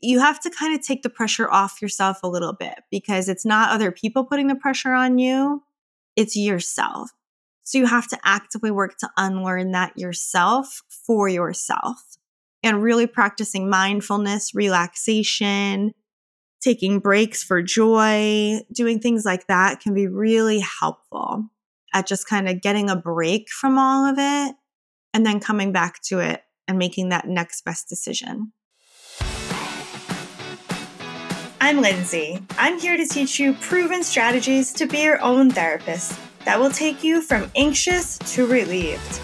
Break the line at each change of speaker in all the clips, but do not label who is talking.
you have to kind of take the pressure off yourself a little bit because it's not other people putting the pressure on you, it's yourself. So you have to actively work to unlearn that yourself for yourself and really practicing mindfulness, relaxation, taking breaks for joy, doing things like that can be really helpful at just kind of getting a break from all of it and then coming back to it and making that next best decision. I'm Lindsey. I'm here to teach you proven strategies to be your own therapist that will take you from anxious to relieved.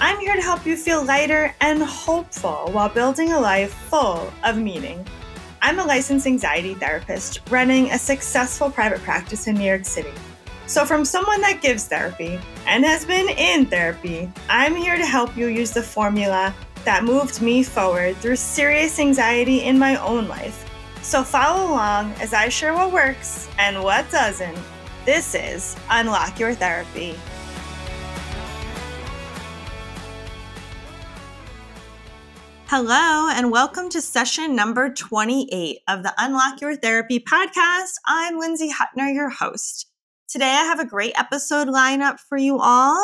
I'm here to help you feel lighter and hopeful while building a life full of meaning. I'm a licensed anxiety therapist running a successful private practice in New York City. So, from someone that gives therapy and has been in therapy, I'm here to help you use the formula that moved me forward through serious anxiety in my own life so follow along as I share what works and what doesn't. This is Unlock Your Therapy. Hello, and welcome to session number 28 of the Unlock Your Therapy podcast. I'm Lindsey Huttner, your host. Today, I have a great episode lineup for you all.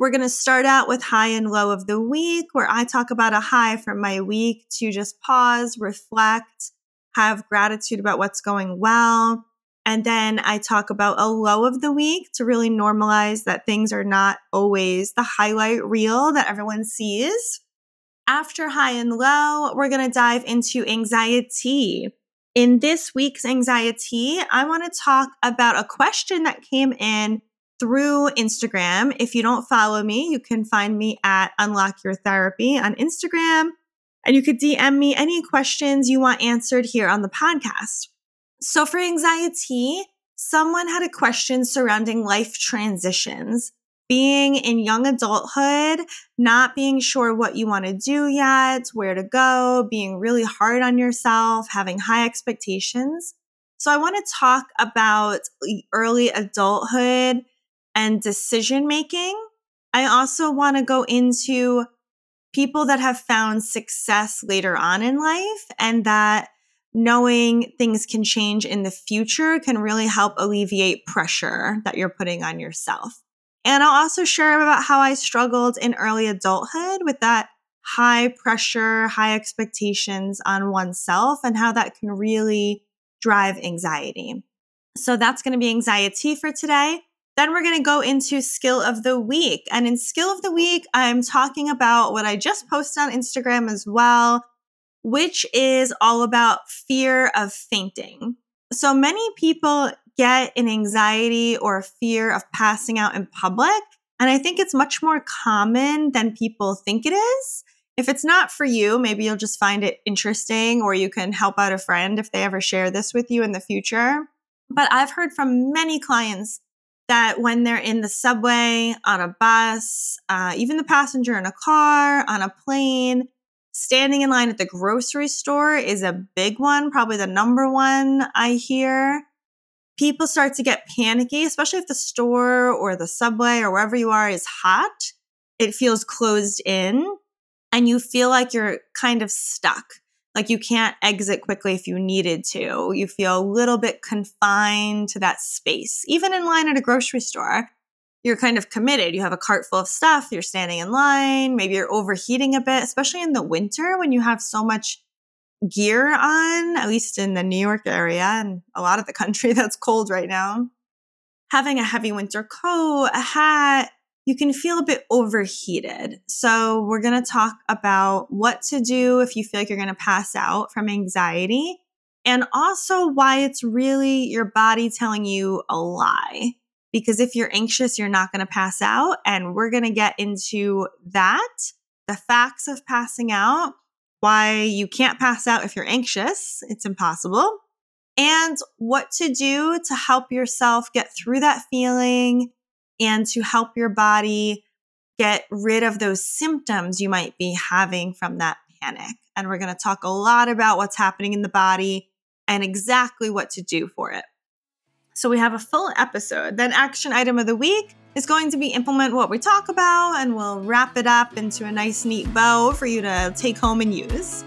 We're going to start out with high and low of the week, where I talk about a high from my week to just pause, reflect, have gratitude about what's going well. And then I talk about a low of the week to really normalize that things are not always the highlight reel that everyone sees. After high and low, we're going to dive into anxiety. In this week's anxiety, I want to talk about a question that came in through Instagram. If you don't follow me, you can find me at Unlock Your Therapy on Instagram. And you could DM me any questions you want answered here on the podcast. So for anxiety, someone had a question surrounding life transitions, being in young adulthood, not being sure what you want to do yet, where to go, being really hard on yourself, having high expectations. So I want to talk about early adulthood and decision making. I also want to go into people that have found success later on in life and that knowing things can change in the future can really help alleviate pressure that you're putting on yourself. And I'll also share about how I struggled in early adulthood with that high pressure, high expectations on oneself and how that can really drive anxiety. So that's going to be anxiety for today. Then we're going to go into skill of the week. And in skill of the week, I'm talking about what I just posted on Instagram as well, which is all about fear of fainting. So many people get an anxiety or a fear of passing out in public. And I think it's much more common than people think it is. If it's not for you, maybe you'll just find it interesting or you can help out a friend if they ever share this with you in the future. But I've heard from many clients that when they're in the subway, on a bus, uh, even the passenger in a car, on a plane, standing in line at the grocery store is a big one, probably the number one I hear. People start to get panicky, especially if the store or the subway or wherever you are is hot. It feels closed in and you feel like you're kind of stuck. Like you can't exit quickly if you needed to. You feel a little bit confined to that space. Even in line at a grocery store, you're kind of committed. You have a cart full of stuff, you're standing in line, maybe you're overheating a bit, especially in the winter when you have so much gear on, at least in the New York area and a lot of the country that's cold right now. Having a heavy winter coat, a hat, you can feel a bit overheated. So, we're going to talk about what to do if you feel like you're going to pass out from anxiety, and also why it's really your body telling you a lie. Because if you're anxious, you're not going to pass out. And we're going to get into that the facts of passing out, why you can't pass out if you're anxious, it's impossible, and what to do to help yourself get through that feeling and to help your body get rid of those symptoms you might be having from that panic. And we're going to talk a lot about what's happening in the body and exactly what to do for it. So we have a full episode. Then, action item of the week is going to be implement what we talk about, and we'll wrap it up into a nice, neat bow for you to take home and use.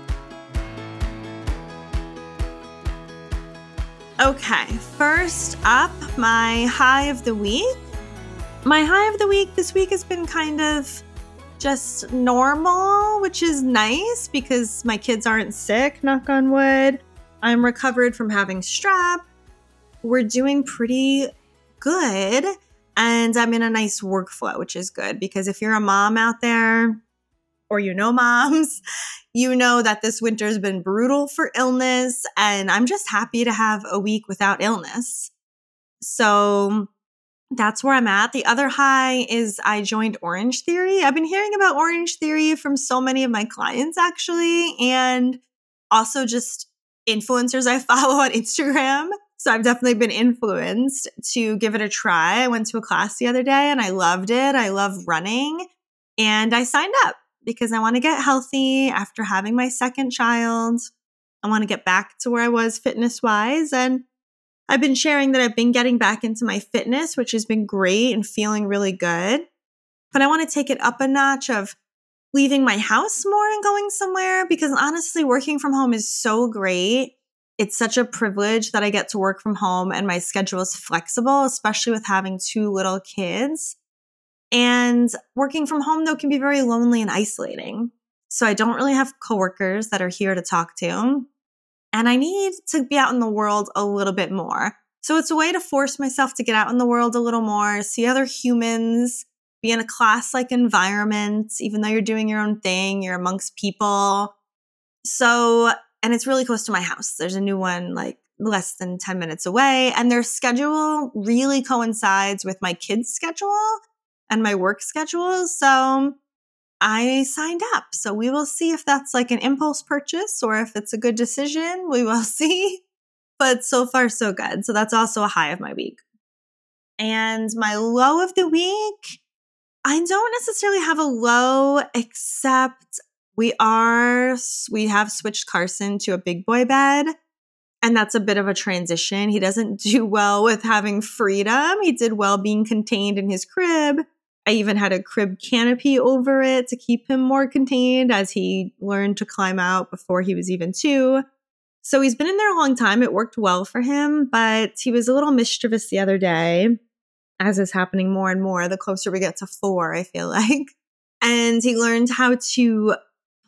Okay, first up, my high of the week. My high of the week this week has been kind of just normal, which is nice because my kids aren't sick, knock on wood. I'm recovered from having strep. We're doing pretty good. And I'm in a nice workflow, which is good because if you're a mom out there or you know moms, you know that this winter has been brutal for illness. And I'm just happy to have a week without illness. So that's where I'm at. The other high is I joined Orange Theory. I've been hearing about Orange Theory from so many of my clients actually, and also just influencers I follow on Instagram. So I've definitely been influenced to give it a try. I went to a class the other day and I loved it. I love running and I signed up because I want to get healthy after having my second child. I want to get back to where I was fitness wise. And I've been sharing that I've been getting back into my fitness, which has been great and feeling really good. But I want to take it up a notch of leaving my house more and going somewhere because honestly, working from home is so great. It's such a privilege that I get to work from home and my schedule is flexible, especially with having two little kids. And working from home, though, can be very lonely and isolating. So I don't really have coworkers that are here to talk to and I need to be out in the world a little bit more. So it's a way to force myself to get out in the world a little more, see other humans, be in a class like environment, even though you're doing your own thing, you're amongst people. So, and it's really close to my house. There's a new one like less than 10 minutes away, and their schedule really coincides with my kids' schedule and my work schedule. So I signed up. So we will see if that's like an impulse purchase or if it's a good decision. We will see. But so far, so good. So that's also a high of my week. And my low of the week, I don't necessarily have a low, except we are, we have switched Carson to a big boy bed. And that's a bit of a transition. He doesn't do well with having freedom. He did well being contained in his crib I even had a crib canopy over it to keep him more contained as he learned to climb out before he was even two. So he's been in there a long time. It worked well for him, but he was a little mischievous the other day, as is happening more and more the closer we get to four, I feel like. And he learned how to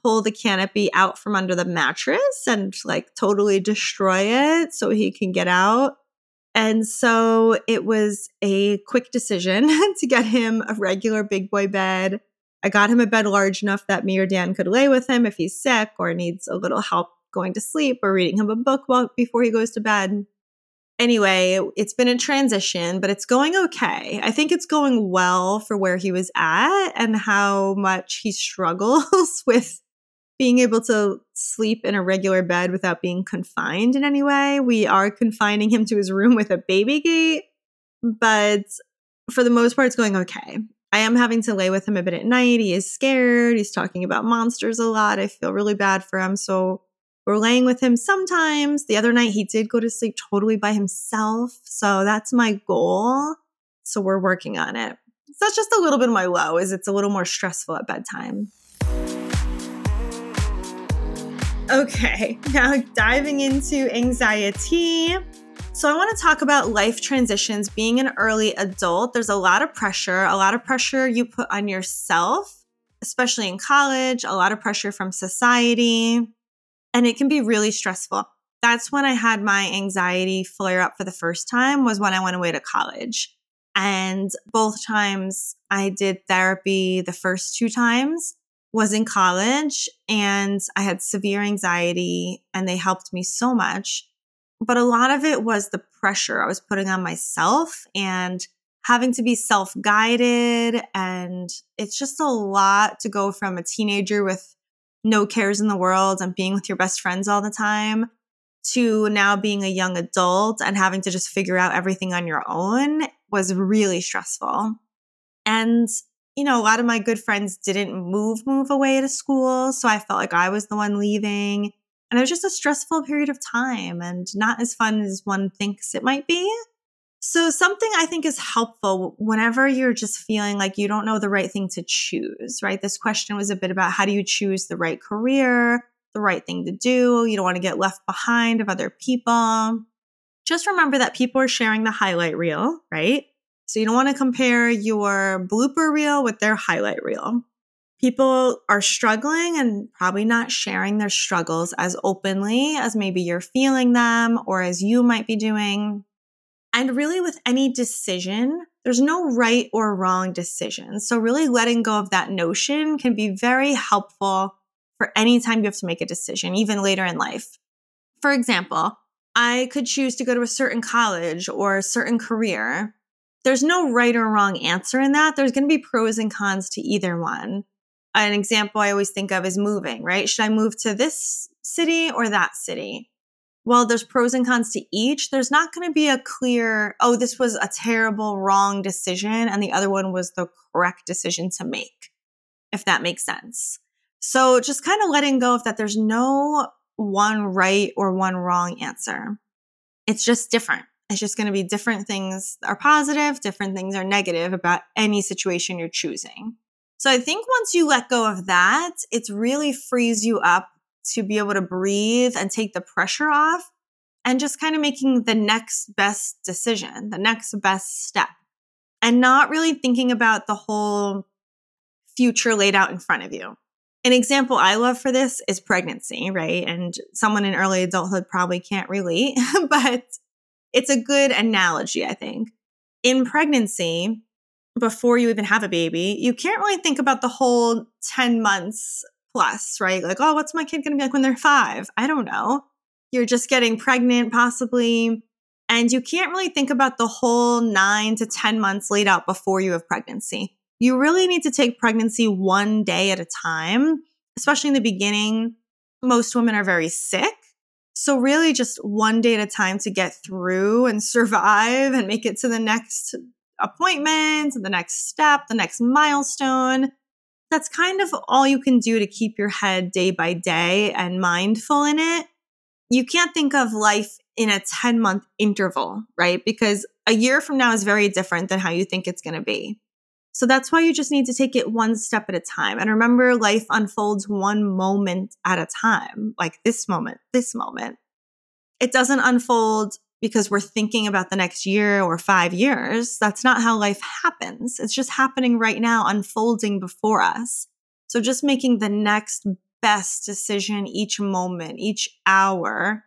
pull the canopy out from under the mattress and like totally destroy it so he can get out. And so it was a quick decision to get him a regular big boy bed. I got him a bed large enough that me or Dan could lay with him if he's sick or needs a little help going to sleep or reading him a book while, before he goes to bed. Anyway, it's been a transition, but it's going okay. I think it's going well for where he was at and how much he struggles with being able to sleep in a regular bed without being confined in any way. We are confining him to his room with a baby gate, but for the most part, it's going okay. I am having to lay with him a bit at night. He is scared. He's talking about monsters a lot. I feel really bad for him. So we're laying with him sometimes. The other night, he did go to sleep totally by himself. So that's my goal. So we're working on it. So that's just a little bit of my low is it's a little more stressful at bedtime. Okay, now diving into anxiety. So, I want to talk about life transitions. Being an early adult, there's a lot of pressure, a lot of pressure you put on yourself, especially in college, a lot of pressure from society, and it can be really stressful. That's when I had my anxiety flare up for the first time, was when I went away to college. And both times I did therapy the first two times was in college and I had severe anxiety and they helped me so much. But a lot of it was the pressure I was putting on myself and having to be self guided. And it's just a lot to go from a teenager with no cares in the world and being with your best friends all the time to now being a young adult and having to just figure out everything on your own was really stressful. And you know, a lot of my good friends didn't move, move away to school. So I felt like I was the one leaving. And it was just a stressful period of time and not as fun as one thinks it might be. So, something I think is helpful whenever you're just feeling like you don't know the right thing to choose, right? This question was a bit about how do you choose the right career, the right thing to do? You don't want to get left behind of other people. just remember that people are sharing the highlight reel, right? So you don't want to compare your blooper reel with their highlight reel. People are struggling and probably not sharing their struggles as openly as maybe you're feeling them or as you might be doing. And really, with any decision, there's no right or wrong decision. So, really letting go of that notion can be very helpful for any time you have to make a decision, even later in life. For example, I could choose to go to a certain college or a certain career. There's no right or wrong answer in that. There's going to be pros and cons to either one. An example I always think of is moving, right? Should I move to this city or that city? Well, there's pros and cons to each. There's not going to be a clear, oh, this was a terrible, wrong decision, and the other one was the correct decision to make, if that makes sense. So just kind of letting go of that there's no one right or one wrong answer. It's just different. It's just going to be different things are positive, different things are negative about any situation you're choosing. So I think once you let go of that, it really frees you up to be able to breathe and take the pressure off and just kind of making the next best decision, the next best step, and not really thinking about the whole future laid out in front of you. An example I love for this is pregnancy, right? And someone in early adulthood probably can't relate, but it's a good analogy, I think. In pregnancy, before you even have a baby, you can't really think about the whole 10 months plus, right? Like, oh, what's my kid going to be like when they're five? I don't know. You're just getting pregnant, possibly. And you can't really think about the whole nine to 10 months laid out before you have pregnancy you really need to take pregnancy one day at a time, especially in the beginning. Most women are very sick. So, really, just one day at a time to get through and survive and make it to the next appointment, the next step, the next milestone. That's kind of all you can do to keep your head day by day and mindful in it. You can't think of life in a 10 month interval, right? Because a year from now is very different than how you think it's going to be. So that's why you just need to take it one step at a time. And remember, life unfolds one moment at a time, like this moment, this moment. It doesn't unfold because we're thinking about the next year or five years. That's not how life happens. It's just happening right now, unfolding before us. So just making the next best decision each moment, each hour.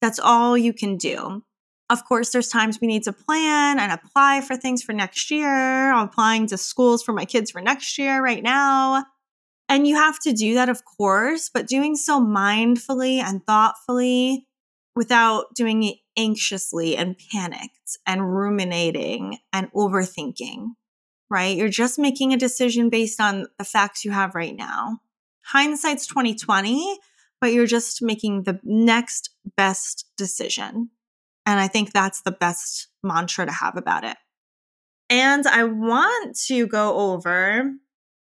That's all you can do. Of course, there's times we need to plan and apply for things for next year. I'm applying to schools for my kids for next year right now. And you have to do that, of course, but doing so mindfully and thoughtfully without doing it anxiously and panicked and ruminating and overthinking, right? You're just making a decision based on the facts you have right now. Hindsight's 2020, but you're just making the next best decision. And I think that's the best mantra to have about it. And I want to go over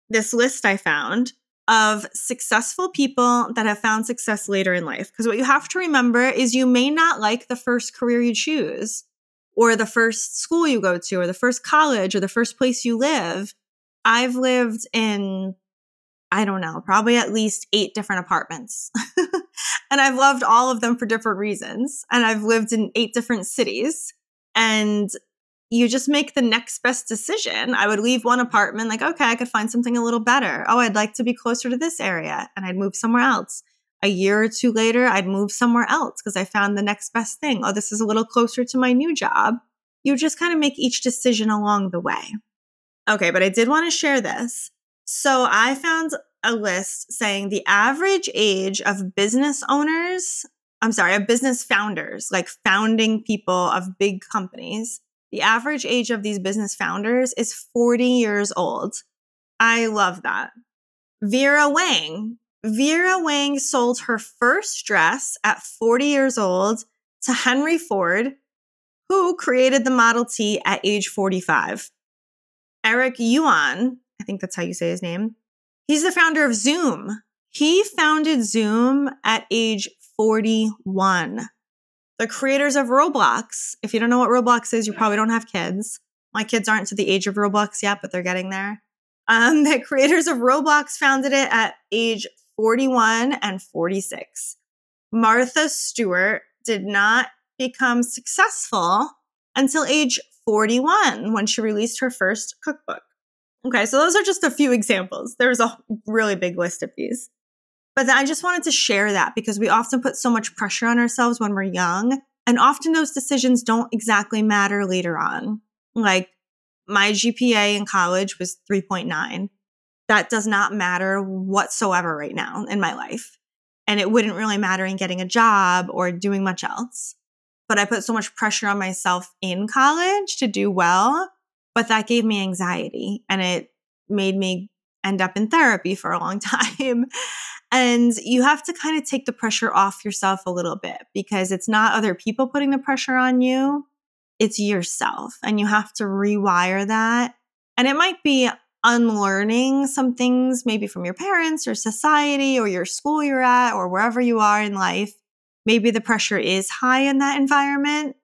this list I found of successful people that have found success later in life. Because what you have to remember is you may not like the first career you choose, or the first school you go to, or the first college, or the first place you live. I've lived in I don't know, probably at least eight different apartments. and I've loved all of them for different reasons. And I've lived in eight different cities. And you just make the next best decision. I would leave one apartment, like, okay, I could find something a little better. Oh, I'd like to be closer to this area. And I'd move somewhere else. A year or two later, I'd move somewhere else because I found the next best thing. Oh, this is a little closer to my new job. You just kind of make each decision along the way. Okay, but I did want to share this. So I found a list saying the average age of business owners, I'm sorry, of business founders, like founding people of big companies, the average age of these business founders is 40 years old. I love that. Vera Wang. Vera Wang sold her first dress at 40 years old to Henry Ford, who created the Model T at age 45. Eric Yuan I think that's how you say his name. He's the founder of Zoom. He founded Zoom at age 41. The creators of Roblox. If you don't know what Roblox is, you probably don't have kids. My kids aren't to the age of Roblox yet, but they're getting there. Um, the creators of Roblox founded it at age 41 and 46. Martha Stewart did not become successful until age 41 when she released her first cookbook. Okay, so those are just a few examples. There's a really big list of these. But I just wanted to share that because we often put so much pressure on ourselves when we're young. And often those decisions don't exactly matter later on. Like my GPA in college was 3.9. That does not matter whatsoever right now in my life. And it wouldn't really matter in getting a job or doing much else. But I put so much pressure on myself in college to do well. But that gave me anxiety and it made me end up in therapy for a long time. and you have to kind of take the pressure off yourself a little bit because it's not other people putting the pressure on you it's yourself and you have to rewire that. And it might be unlearning some things, maybe from your parents or society or your school you're at or wherever you are in life. Maybe the pressure is high in that environment.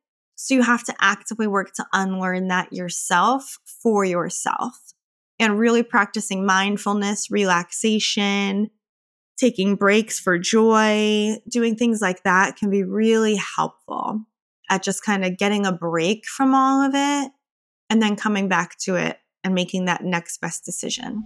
So you have to actively work to unlearn that yourself for yourself and really practicing mindfulness, relaxation, taking breaks for joy, doing things like that can be really helpful at just kind of getting a break from all of it and then coming back to it and making that next best decision.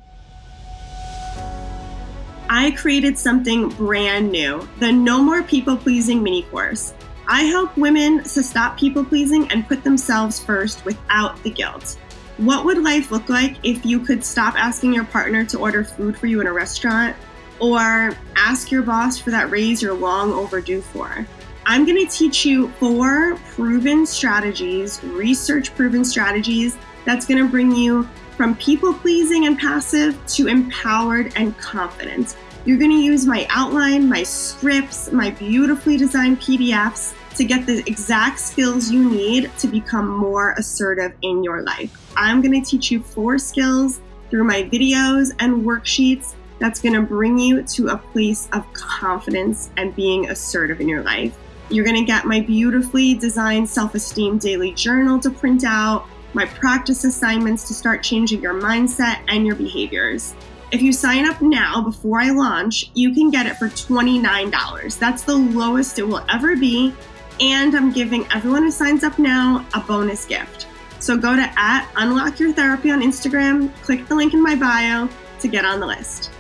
I created something brand new the No More People Pleasing mini course. I help women to stop people pleasing and put themselves first without the guilt. What would life look like if you could stop asking your partner to order food for you in a restaurant or ask your boss for that raise you're long overdue for? I'm going to teach you four proven strategies, research proven strategies that's going to bring you from people pleasing and passive to empowered and confident. You're going to use my outline, my scripts, my beautifully designed PDFs to get the exact skills you need to become more assertive in your life. I'm going to teach you four skills through my videos and worksheets that's going to bring you to a place of confidence and being assertive in your life. You're going to get my beautifully designed self esteem daily journal to print out, my practice assignments to start changing your mindset and your behaviors. If you sign up now before I launch, you can get it for $29. That's the lowest it will ever be. And I'm giving everyone who signs up now a bonus gift. So go to at Unlock Your Therapy on Instagram, click the link in my bio to get on the list.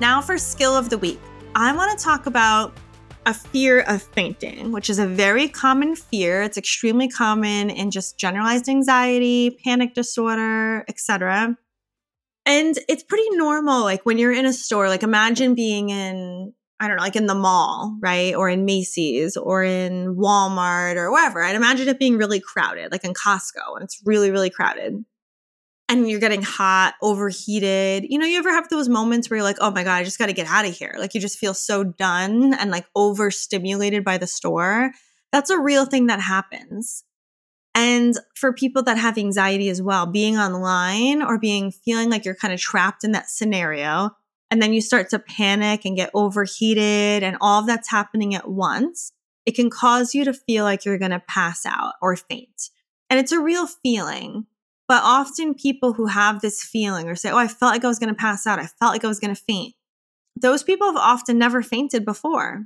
Now for skill of the week. I want to talk about a fear of fainting, which is a very common fear. It's extremely common in just generalized anxiety, panic disorder, etc. And it's pretty normal like when you're in a store, like imagine being in I don't know, like in the mall, right? Or in Macy's or in Walmart or wherever. I'd imagine it being really crowded, like in Costco, and it's really, really crowded and you're getting hot, overheated. You know, you ever have those moments where you're like, oh my God, I just got to get out of here. Like you just feel so done and like overstimulated by the store. That's a real thing that happens. And for people that have anxiety as well, being online or being feeling like you're kind of trapped in that scenario, and then you start to panic and get overheated and all of that's happening at once, it can cause you to feel like you're going to pass out or faint. And it's a real feeling. But often people who have this feeling or say, Oh, I felt like I was going to pass out. I felt like I was going to faint. Those people have often never fainted before.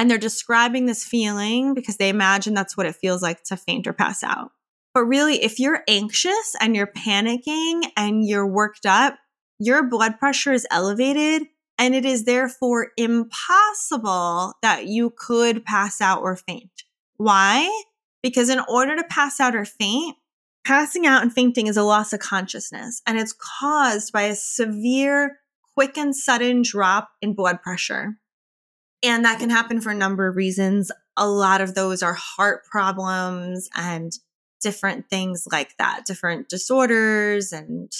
And they're describing this feeling because they imagine that's what it feels like to faint or pass out. But really, if you're anxious and you're panicking and you're worked up, your blood pressure is elevated and it is therefore impossible that you could pass out or faint. Why? Because in order to pass out or faint, Passing out and fainting is a loss of consciousness, and it's caused by a severe, quick, and sudden drop in blood pressure. And that can happen for a number of reasons. A lot of those are heart problems and different things like that, different disorders and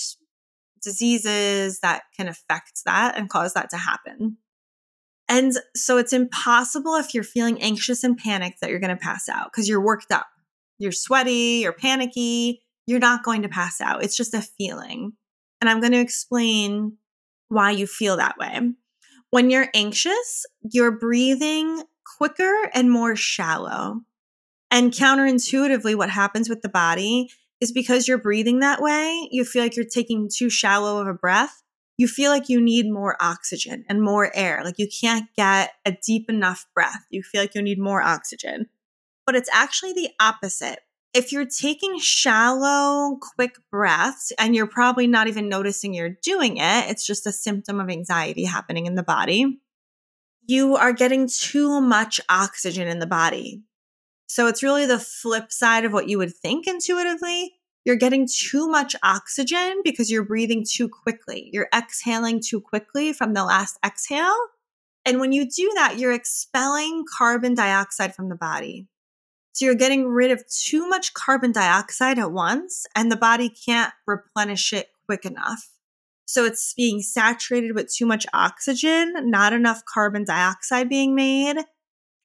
diseases that can affect that and cause that to happen. And so it's impossible if you're feeling anxious and panicked that you're going to pass out because you're worked up you're sweaty, you're panicky, you're not going to pass out. It's just a feeling. And I'm going to explain why you feel that way. When you're anxious, you're breathing quicker and more shallow. And counterintuitively, what happens with the body is because you're breathing that way, you feel like you're taking too shallow of a breath. you feel like you need more oxygen and more air. Like you can't get a deep enough breath. You feel like you need more oxygen. But it's actually the opposite. If you're taking shallow, quick breaths and you're probably not even noticing you're doing it, it's just a symptom of anxiety happening in the body. You are getting too much oxygen in the body. So it's really the flip side of what you would think intuitively you're getting too much oxygen because you're breathing too quickly. You're exhaling too quickly from the last exhale. And when you do that, you're expelling carbon dioxide from the body. So you're getting rid of too much carbon dioxide at once, and the body can't replenish it quick enough. So it's being saturated with too much oxygen, not enough carbon dioxide being made,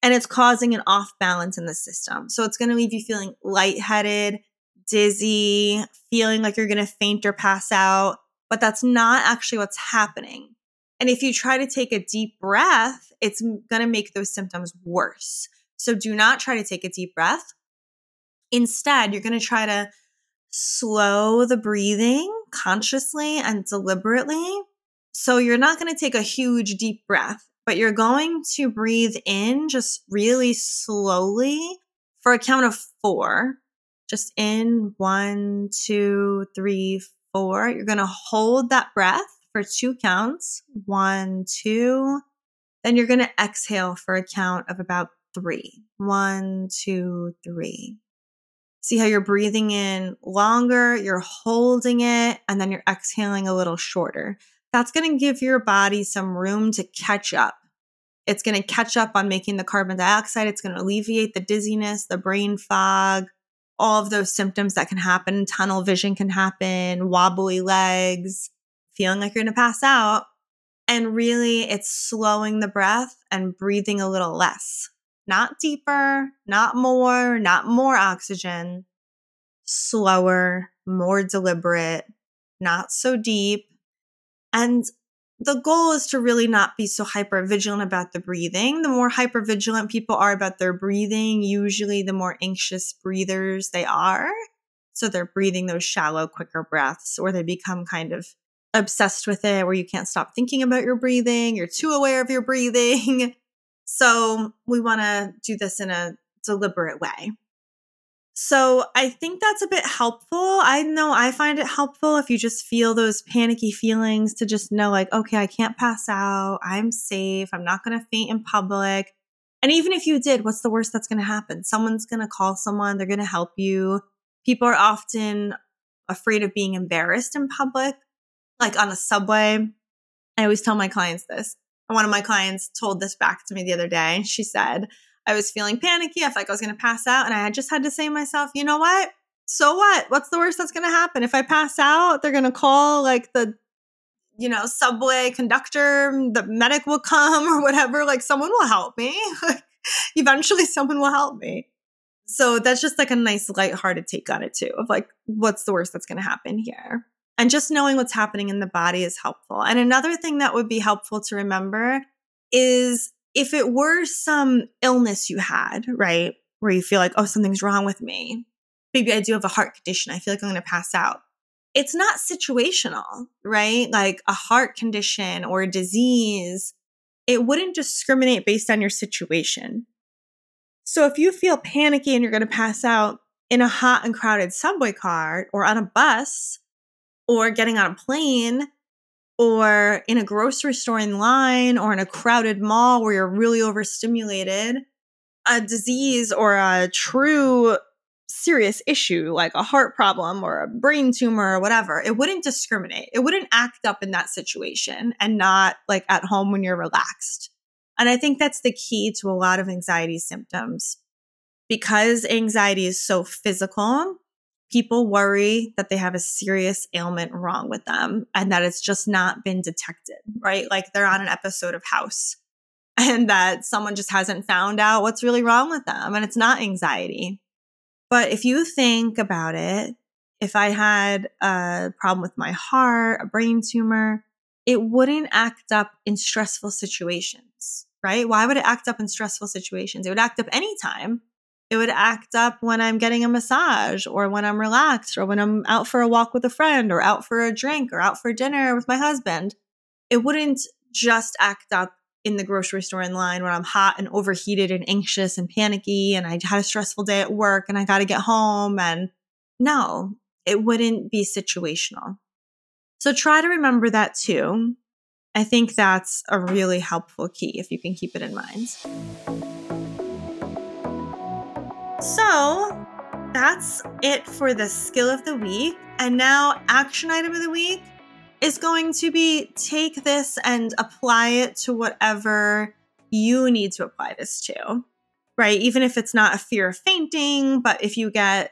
and it's causing an off balance in the system. So it's going to leave you feeling lightheaded, dizzy, feeling like you're going to faint or pass out, but that's not actually what's happening. And if you try to take a deep breath, it's going to make those symptoms worse. So do not try to take a deep breath. Instead, you're going to try to slow the breathing consciously and deliberately. So you're not going to take a huge deep breath, but you're going to breathe in just really slowly for a count of four just in one, two, three, four. You're going to hold that breath for two counts one, two. Then you're going to exhale for a count of about three. One, two, three. See how you're breathing in longer, you're holding it, and then you're exhaling a little shorter. That's going to give your body some room to catch up. It's going to catch up on making the carbon dioxide. It's going to alleviate the dizziness, the brain fog, all of those symptoms that can happen. Tunnel vision can happen, wobbly legs, feeling like you're going to pass out. And really, it's slowing the breath and breathing a little less. Not deeper, not more, not more oxygen, slower, more deliberate, not so deep. And the goal is to really not be so hyper vigilant about the breathing. The more hyper vigilant people are about their breathing, usually the more anxious breathers they are. So they're breathing those shallow, quicker breaths, or they become kind of obsessed with it where you can't stop thinking about your breathing. You're too aware of your breathing. So we want to do this in a deliberate way. So I think that's a bit helpful. I know I find it helpful if you just feel those panicky feelings to just know, like, okay, I can't pass out. I'm safe. I'm not going to faint in public. And even if you did, what's the worst that's going to happen? Someone's going to call someone, they're going to help you. People are often afraid of being embarrassed in public, like on the subway. I always tell my clients this. One of my clients told this back to me the other day. She said, I was feeling panicky. I felt like I was going to pass out. And I just had to say to myself, you know what? So what? What's the worst that's going to happen? If I pass out, they're going to call like the, you know, subway conductor, the medic will come or whatever. Like someone will help me. Eventually, someone will help me. So that's just like a nice lighthearted take on it too of like, what's the worst that's going to happen here? And just knowing what's happening in the body is helpful. And another thing that would be helpful to remember is if it were some illness you had, right, where you feel like, oh, something's wrong with me, maybe I do have a heart condition, I feel like I'm going to pass out. It's not situational, right? Like a heart condition or a disease, it wouldn't discriminate based on your situation. So if you feel panicky and you're going to pass out in a hot and crowded subway car or on a bus or getting on a plane, or in a grocery store in line or in a crowded mall where you're really overstimulated, a disease or a true serious issue like a heart problem or a brain tumor or whatever, it wouldn't discriminate. It wouldn't act up in that situation and not like at home when you're relaxed. And I think that's the key to a lot of anxiety symptoms. Because anxiety is so physical, people worry that they have a serious ailment wrong with them and that it's just not been detected, right? Like they're on an episode of House and that someone just hasn't found out what's really wrong with them and it's not anxiety. But if you think about it, if I had a problem with my heart, a brain tumor, it wouldn't act up in stressful situations, right? Why would it act up in stressful situations? It would act up anytime it would act up when I'm getting a massage or when I'm relaxed or when I'm out for a walk with a friend or out for a drink or out for dinner with my husband. it wouldn't just act up in the grocery store in line when I'm hot and overheated and anxious and panicky and I had a stressful day at work and I got to get home. And no, it wouldn't be situational. So try to remember that too. I think that's a really helpful key if you can keep it in mind. So that's it for the skill of the week. And now, action item of the week is going to be take this and apply it to whatever you need to apply this to, right? Even if it's not a fear of fainting, but if you get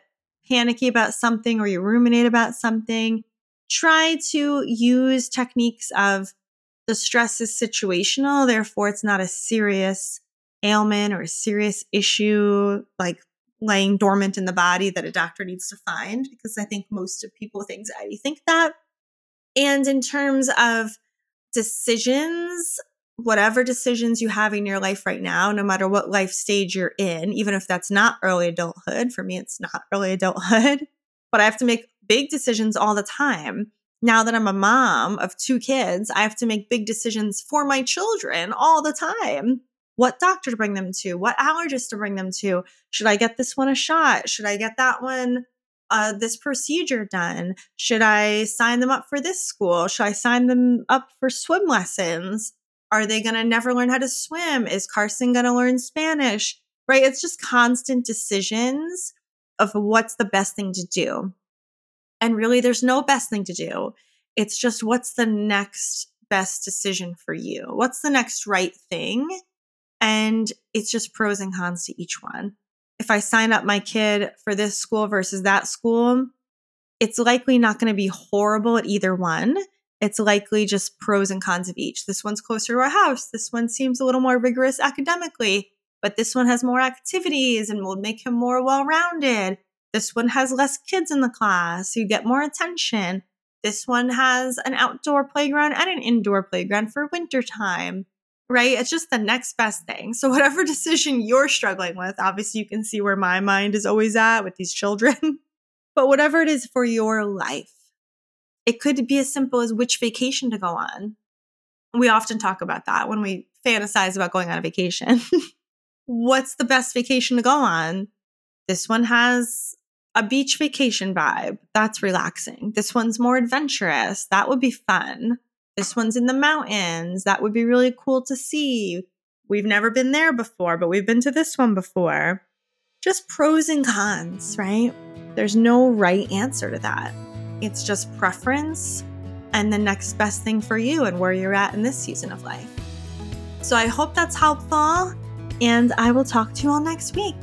panicky about something or you ruminate about something, try to use techniques of the stress is situational, therefore, it's not a serious ailment or a serious issue like laying dormant in the body that a doctor needs to find, because I think most of people with anxiety think that. And in terms of decisions, whatever decisions you have in your life right now, no matter what life stage you're in, even if that's not early adulthood, for me, it's not early adulthood, but I have to make big decisions all the time. Now that I'm a mom of two kids, I have to make big decisions for my children all the time. What doctor to bring them to? What allergist to bring them to? Should I get this one a shot? Should I get that one uh, this procedure done? Should I sign them up for this school? Should I sign them up for swim lessons? Are they going to never learn how to swim? Is Carson going to learn Spanish? Right? It's just constant decisions of what's the best thing to do. And really, there's no best thing to do. It's just what's the next best decision for you? What's the next right thing? And it's just pros and cons to each one if I sign up my kid for this school versus that school, it's likely not going to be horrible at either one. It's likely just pros and cons of each. This one's closer to our house. This one seems a little more rigorous academically, but this one has more activities and will make him more well rounded. This one has less kids in the class. So you get more attention. This one has an outdoor playground and an indoor playground for wintertime right? It's just the next best thing. So, whatever decision you're struggling with, obviously, you can see where my mind is always at with these children, but whatever it is for your life, it could be as simple as which vacation to go on. We often talk about that when we fantasize about going on a vacation. What's the best vacation to go on? This one has a beach vacation vibe. That's relaxing. This one's more adventurous. That would be fun. This one's in the mountains. That would be really cool to see. We've never been there before, but we've been to this one before. Just pros and cons, right? There's no right answer to that. It's just preference and the next best thing for you and where you're at in this season of life. So I hope that's helpful, and I will talk to you all next week.